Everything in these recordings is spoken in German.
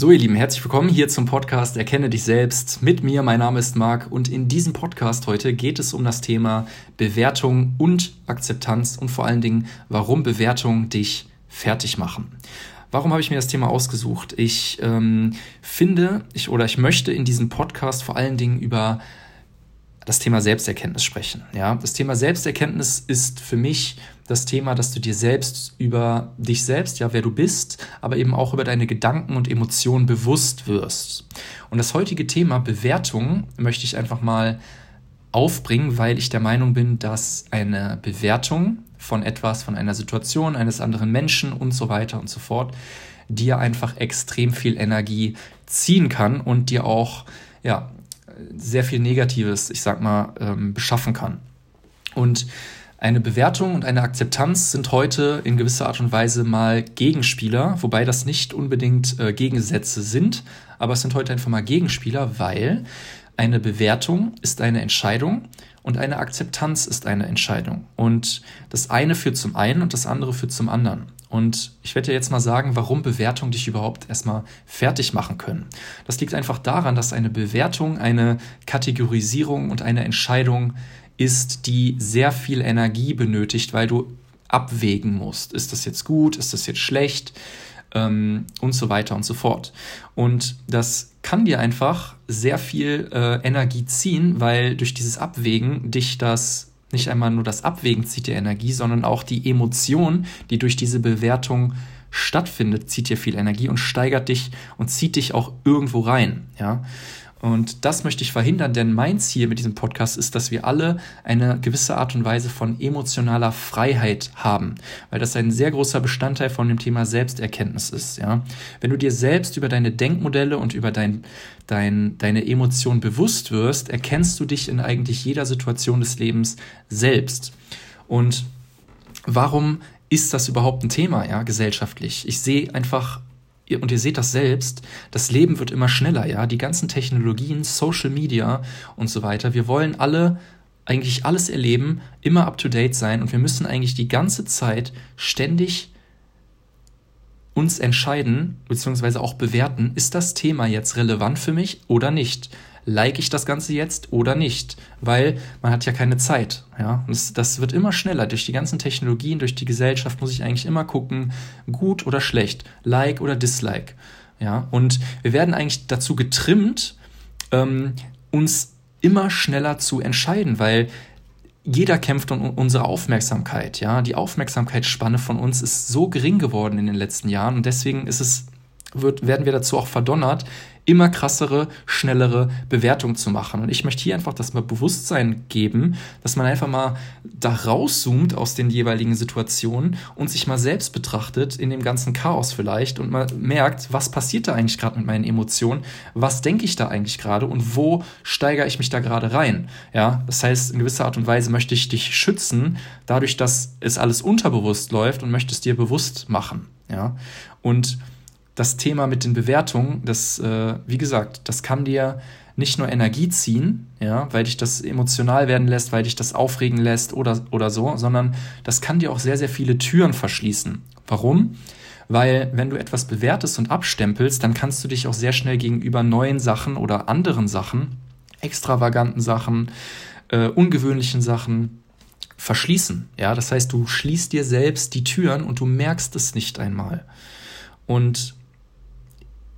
So, ihr Lieben, herzlich willkommen hier zum Podcast Erkenne dich selbst mit mir. Mein Name ist Marc und in diesem Podcast heute geht es um das Thema Bewertung und Akzeptanz und vor allen Dingen, warum Bewertungen dich fertig machen. Warum habe ich mir das Thema ausgesucht? Ich ähm, finde, ich oder ich möchte in diesem Podcast vor allen Dingen über das Thema Selbsterkenntnis sprechen. Ja, das Thema Selbsterkenntnis ist für mich das Thema, dass du dir selbst über dich selbst, ja, wer du bist, aber eben auch über deine Gedanken und Emotionen bewusst wirst. Und das heutige Thema Bewertung möchte ich einfach mal aufbringen, weil ich der Meinung bin, dass eine Bewertung von etwas, von einer Situation, eines anderen Menschen und so weiter und so fort, dir einfach extrem viel Energie ziehen kann und dir auch, ja, sehr viel Negatives, ich sag mal, ähm, beschaffen kann. Und eine Bewertung und eine Akzeptanz sind heute in gewisser Art und Weise mal Gegenspieler, wobei das nicht unbedingt äh, Gegensätze sind, aber es sind heute einfach mal Gegenspieler, weil eine Bewertung ist eine Entscheidung und eine Akzeptanz ist eine Entscheidung. Und das eine führt zum einen und das andere führt zum anderen. Und ich werde dir jetzt mal sagen, warum Bewertungen dich überhaupt erstmal fertig machen können. Das liegt einfach daran, dass eine Bewertung eine Kategorisierung und eine Entscheidung ist, die sehr viel Energie benötigt, weil du abwägen musst. Ist das jetzt gut? Ist das jetzt schlecht? Ähm, und so weiter und so fort. Und das kann dir einfach sehr viel äh, Energie ziehen, weil durch dieses Abwägen dich das nicht einmal nur das Abwägen zieht dir Energie, sondern auch die Emotion, die durch diese Bewertung stattfindet, zieht dir viel Energie und steigert dich und zieht dich auch irgendwo rein, ja. Und das möchte ich verhindern, denn mein Ziel mit diesem Podcast ist, dass wir alle eine gewisse Art und Weise von emotionaler Freiheit haben, weil das ein sehr großer Bestandteil von dem Thema Selbsterkenntnis ist. Ja? Wenn du dir selbst über deine Denkmodelle und über dein, dein, deine Emotionen bewusst wirst, erkennst du dich in eigentlich jeder Situation des Lebens selbst. Und warum ist das überhaupt ein Thema, ja, gesellschaftlich? Ich sehe einfach und ihr seht das selbst, das Leben wird immer schneller, ja. Die ganzen Technologien, Social Media und so weiter. Wir wollen alle eigentlich alles erleben, immer up to date sein und wir müssen eigentlich die ganze Zeit ständig uns entscheiden, beziehungsweise auch bewerten, ist das Thema jetzt relevant für mich oder nicht? Like ich das Ganze jetzt oder nicht? Weil man hat ja keine Zeit. Ja? Das, das wird immer schneller. Durch die ganzen Technologien, durch die Gesellschaft muss ich eigentlich immer gucken, gut oder schlecht, like oder dislike. Ja? Und wir werden eigentlich dazu getrimmt, ähm, uns immer schneller zu entscheiden, weil jeder kämpft um unsere Aufmerksamkeit, ja. Die Aufmerksamkeitsspanne von uns ist so gering geworden in den letzten Jahren und deswegen ist es wird, werden wir dazu auch verdonnert, immer krassere, schnellere Bewertungen zu machen. Und ich möchte hier einfach das mal Bewusstsein geben, dass man einfach mal da rauszoomt aus den jeweiligen Situationen und sich mal selbst betrachtet in dem ganzen Chaos vielleicht und mal merkt, was passiert da eigentlich gerade mit meinen Emotionen, was denke ich da eigentlich gerade und wo steigere ich mich da gerade rein. Ja, das heißt, in gewisser Art und Weise möchte ich dich schützen, dadurch, dass es alles unterbewusst läuft und möchte es dir bewusst machen. Ja, und das Thema mit den Bewertungen, das, äh, wie gesagt, das kann dir nicht nur Energie ziehen, ja, weil dich das emotional werden lässt, weil dich das aufregen lässt oder, oder so, sondern das kann dir auch sehr, sehr viele Türen verschließen. Warum? Weil wenn du etwas bewertest und abstempelst, dann kannst du dich auch sehr schnell gegenüber neuen Sachen oder anderen Sachen, extravaganten Sachen, äh, ungewöhnlichen Sachen verschließen. Ja, das heißt, du schließt dir selbst die Türen und du merkst es nicht einmal. Und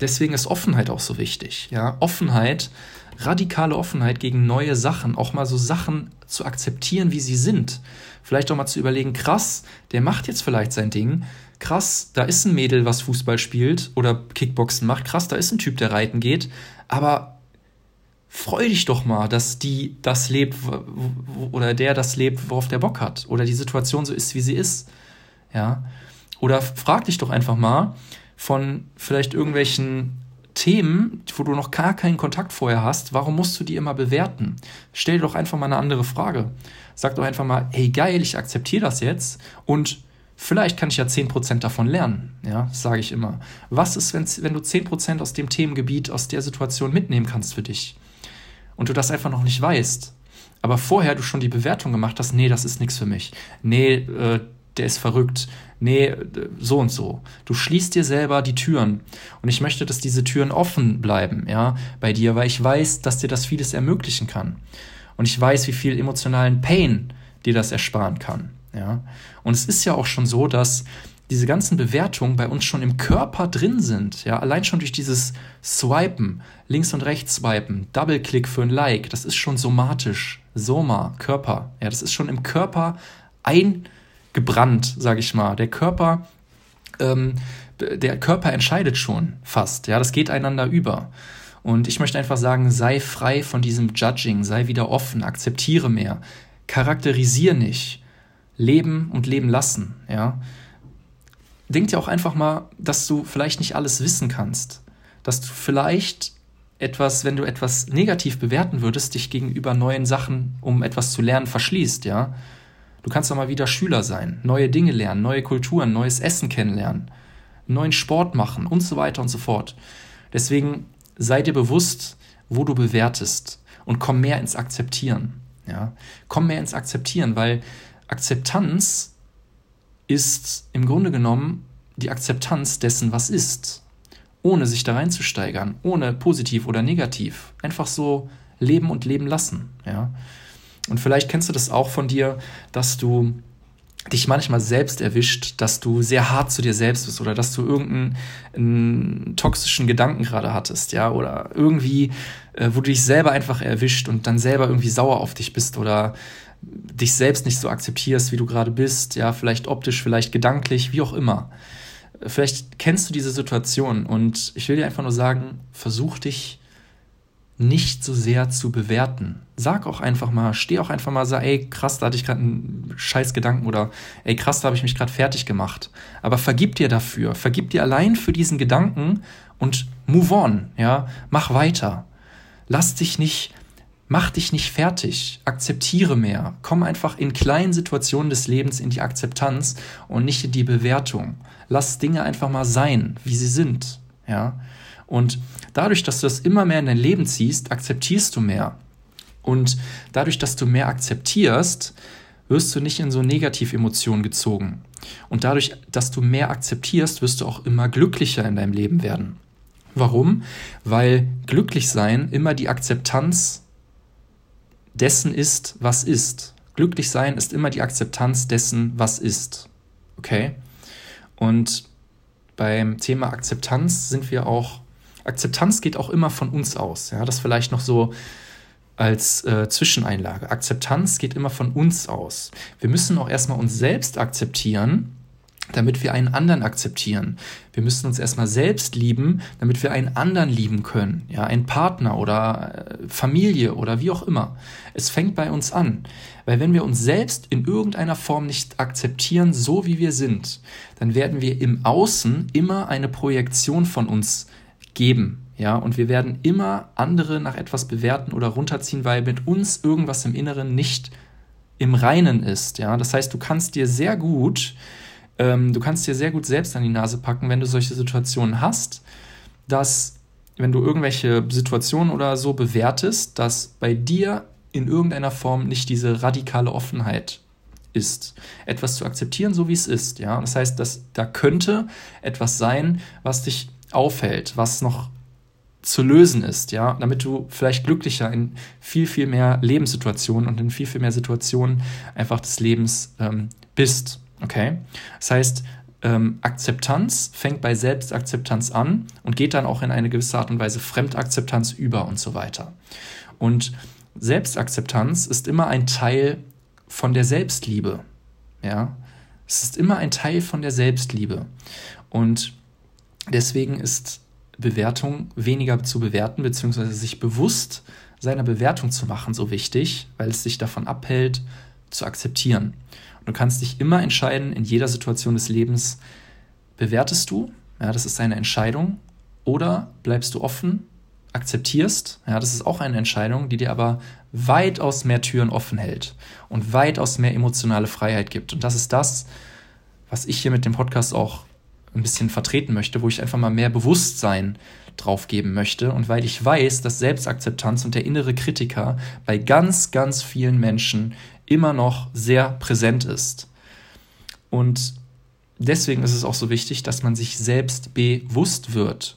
deswegen ist Offenheit auch so wichtig. Ja? Offenheit, radikale Offenheit gegen neue Sachen, auch mal so Sachen zu akzeptieren, wie sie sind. Vielleicht auch mal zu überlegen, krass, der macht jetzt vielleicht sein Ding. Krass, da ist ein Mädel, was Fußball spielt oder Kickboxen macht. Krass, da ist ein Typ, der reiten geht. Aber freu dich doch mal, dass die das lebt oder der das lebt, worauf der Bock hat. Oder die Situation so ist, wie sie ist. Ja. Oder frag dich doch einfach mal, von vielleicht irgendwelchen Themen, wo du noch gar keinen Kontakt vorher hast, warum musst du die immer bewerten? Stell dir doch einfach mal eine andere Frage. Sag doch einfach mal, hey geil, ich akzeptiere das jetzt und vielleicht kann ich ja 10% davon lernen. Ja, das sage ich immer. Was ist, wenn du 10% aus dem Themengebiet, aus der Situation mitnehmen kannst für dich? Und du das einfach noch nicht weißt. Aber vorher du schon die Bewertung gemacht hast, nee, das ist nichts für mich. Nee, äh, der ist verrückt. Nee, so und so. Du schließt dir selber die Türen. Und ich möchte, dass diese Türen offen bleiben, ja, bei dir, weil ich weiß, dass dir das vieles ermöglichen kann. Und ich weiß, wie viel emotionalen Pain dir das ersparen kann, ja. Und es ist ja auch schon so, dass diese ganzen Bewertungen bei uns schon im Körper drin sind. Ja, allein schon durch dieses Swipen, links und rechts swipen, Double-Click für ein Like, das ist schon somatisch. Soma, Körper. Ja, das ist schon im Körper eingebrannt, sage ich mal. Der Körper, ähm, der Körper entscheidet schon fast. Ja, das geht einander über. Und ich möchte einfach sagen, sei frei von diesem Judging, sei wieder offen, akzeptiere mehr, charakterisiere nicht, leben und leben lassen. Ja, denk dir auch einfach mal, dass du vielleicht nicht alles wissen kannst. Dass du vielleicht etwas, wenn du etwas negativ bewerten würdest, dich gegenüber neuen Sachen, um etwas zu lernen, verschließt, ja. Du kannst doch mal wieder Schüler sein, neue Dinge lernen, neue Kulturen, neues Essen kennenlernen, neuen Sport machen und so weiter und so fort. Deswegen sei dir bewusst, wo du bewertest und komm mehr ins Akzeptieren, ja. Komm mehr ins Akzeptieren, weil Akzeptanz ist im Grunde genommen die Akzeptanz dessen, was ist, ohne sich da reinzusteigern, ohne positiv oder negativ. Einfach so leben und leben lassen. Ja? Und vielleicht kennst du das auch von dir, dass du dich manchmal selbst erwischt, dass du sehr hart zu dir selbst bist oder dass du irgendeinen toxischen Gedanken gerade hattest, ja, oder irgendwie, äh, wo du dich selber einfach erwischt und dann selber irgendwie sauer auf dich bist oder dich selbst nicht so akzeptierst, wie du gerade bist, ja, vielleicht optisch, vielleicht gedanklich, wie auch immer. Vielleicht kennst du diese Situation und ich will dir einfach nur sagen, versuch dich nicht so sehr zu bewerten. Sag auch einfach mal, steh auch einfach mal, sag, ey, krass, da hatte ich gerade einen scheiß Gedanken oder ey, krass, da habe ich mich gerade fertig gemacht. Aber vergib dir dafür, vergib dir allein für diesen Gedanken und move on, ja, mach weiter. Lass dich nicht Mach dich nicht fertig, akzeptiere mehr. Komm einfach in kleinen Situationen des Lebens in die Akzeptanz und nicht in die Bewertung. Lass Dinge einfach mal sein, wie sie sind. Ja? Und dadurch, dass du das immer mehr in dein Leben ziehst, akzeptierst du mehr. Und dadurch, dass du mehr akzeptierst, wirst du nicht in so Negativemotionen gezogen. Und dadurch, dass du mehr akzeptierst, wirst du auch immer glücklicher in deinem Leben werden. Warum? Weil glücklich sein immer die Akzeptanz dessen ist, was ist. Glücklich sein ist immer die Akzeptanz dessen, was ist. Okay? Und beim Thema Akzeptanz sind wir auch, Akzeptanz geht auch immer von uns aus. Ja, das vielleicht noch so als äh, Zwischeneinlage. Akzeptanz geht immer von uns aus. Wir müssen auch erstmal uns selbst akzeptieren damit wir einen anderen akzeptieren. Wir müssen uns erstmal selbst lieben, damit wir einen anderen lieben können. Ja, einen Partner oder äh, Familie oder wie auch immer. Es fängt bei uns an. Weil wenn wir uns selbst in irgendeiner Form nicht akzeptieren, so wie wir sind, dann werden wir im Außen immer eine Projektion von uns geben. Ja, und wir werden immer andere nach etwas bewerten oder runterziehen, weil mit uns irgendwas im Inneren nicht im Reinen ist. Ja, das heißt, du kannst dir sehr gut ähm, du kannst dir sehr gut selbst an die Nase packen, wenn du solche Situationen hast, dass wenn du irgendwelche Situationen oder so bewertest, dass bei dir in irgendeiner Form nicht diese radikale Offenheit ist, etwas zu akzeptieren, so wie es ist. Ja, das heißt, dass da könnte etwas sein, was dich aufhält, was noch zu lösen ist, ja, damit du vielleicht glücklicher in viel, viel mehr Lebenssituationen und in viel, viel mehr Situationen einfach des Lebens ähm, bist. Okay? Das heißt, ähm, Akzeptanz fängt bei Selbstakzeptanz an und geht dann auch in eine gewisse Art und Weise Fremdakzeptanz über und so weiter. Und Selbstakzeptanz ist immer ein Teil von der Selbstliebe. Ja? Es ist immer ein Teil von der Selbstliebe. Und deswegen ist Bewertung weniger zu bewerten, beziehungsweise sich bewusst seiner Bewertung zu machen, so wichtig, weil es sich davon abhält, zu akzeptieren. Du kannst dich immer entscheiden, in jeder Situation des Lebens, bewertest du, ja, das ist deine Entscheidung, oder bleibst du offen, akzeptierst, ja, das ist auch eine Entscheidung, die dir aber weitaus mehr Türen offen hält und weitaus mehr emotionale Freiheit gibt. Und das ist das, was ich hier mit dem Podcast auch ein bisschen vertreten möchte, wo ich einfach mal mehr Bewusstsein drauf geben möchte und weil ich weiß, dass Selbstakzeptanz und der innere Kritiker bei ganz, ganz vielen Menschen immer noch sehr präsent ist. Und deswegen ist es auch so wichtig, dass man sich selbst bewusst wird.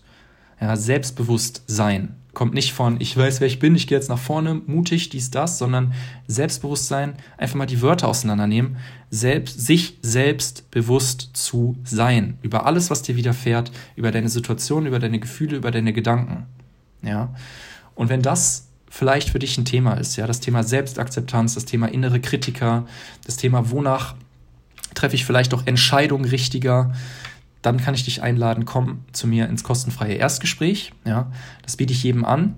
Ja, selbstbewusst sein. Kommt nicht von, ich weiß, wer ich bin, ich gehe jetzt nach vorne, mutig, dies, das, sondern Selbstbewusstsein, einfach mal die Wörter auseinandernehmen, selbst, sich selbst bewusst zu sein. Über alles, was dir widerfährt, über deine Situation, über deine Gefühle, über deine Gedanken. Ja. Und wenn das vielleicht für dich ein Thema ist, ja, das Thema Selbstakzeptanz, das Thema innere Kritiker, das Thema, wonach treffe ich vielleicht auch Entscheidungen richtiger, dann kann ich dich einladen, komm zu mir ins kostenfreie Erstgespräch. Ja, das biete ich jedem an.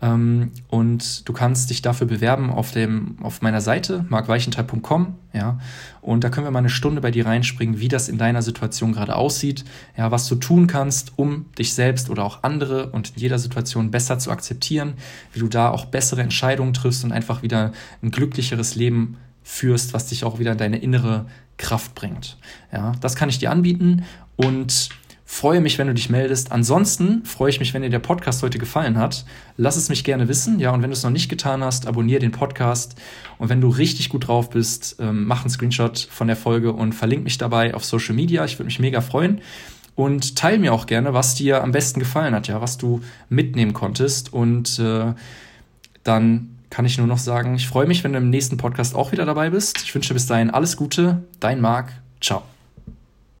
Ähm, und du kannst dich dafür bewerben auf, dem, auf meiner Seite, markweichenthal.com. Ja, und da können wir mal eine Stunde bei dir reinspringen, wie das in deiner Situation gerade aussieht, ja, was du tun kannst, um dich selbst oder auch andere und in jeder Situation besser zu akzeptieren, wie du da auch bessere Entscheidungen triffst und einfach wieder ein glücklicheres Leben führst, was dich auch wieder in deine innere Kraft bringt. Ja, das kann ich dir anbieten und freue mich, wenn du dich meldest. Ansonsten freue ich mich, wenn dir der Podcast heute gefallen hat. Lass es mich gerne wissen. Ja, und wenn du es noch nicht getan hast, abonniere den Podcast. Und wenn du richtig gut drauf bist, ähm, mach einen Screenshot von der Folge und verlink mich dabei auf Social Media. Ich würde mich mega freuen. Und teile mir auch gerne, was dir am besten gefallen hat, ja, was du mitnehmen konntest. Und äh, dann kann ich nur noch sagen, ich freue mich, wenn du im nächsten Podcast auch wieder dabei bist. Ich wünsche bis dahin alles Gute. Dein Marc. Ciao.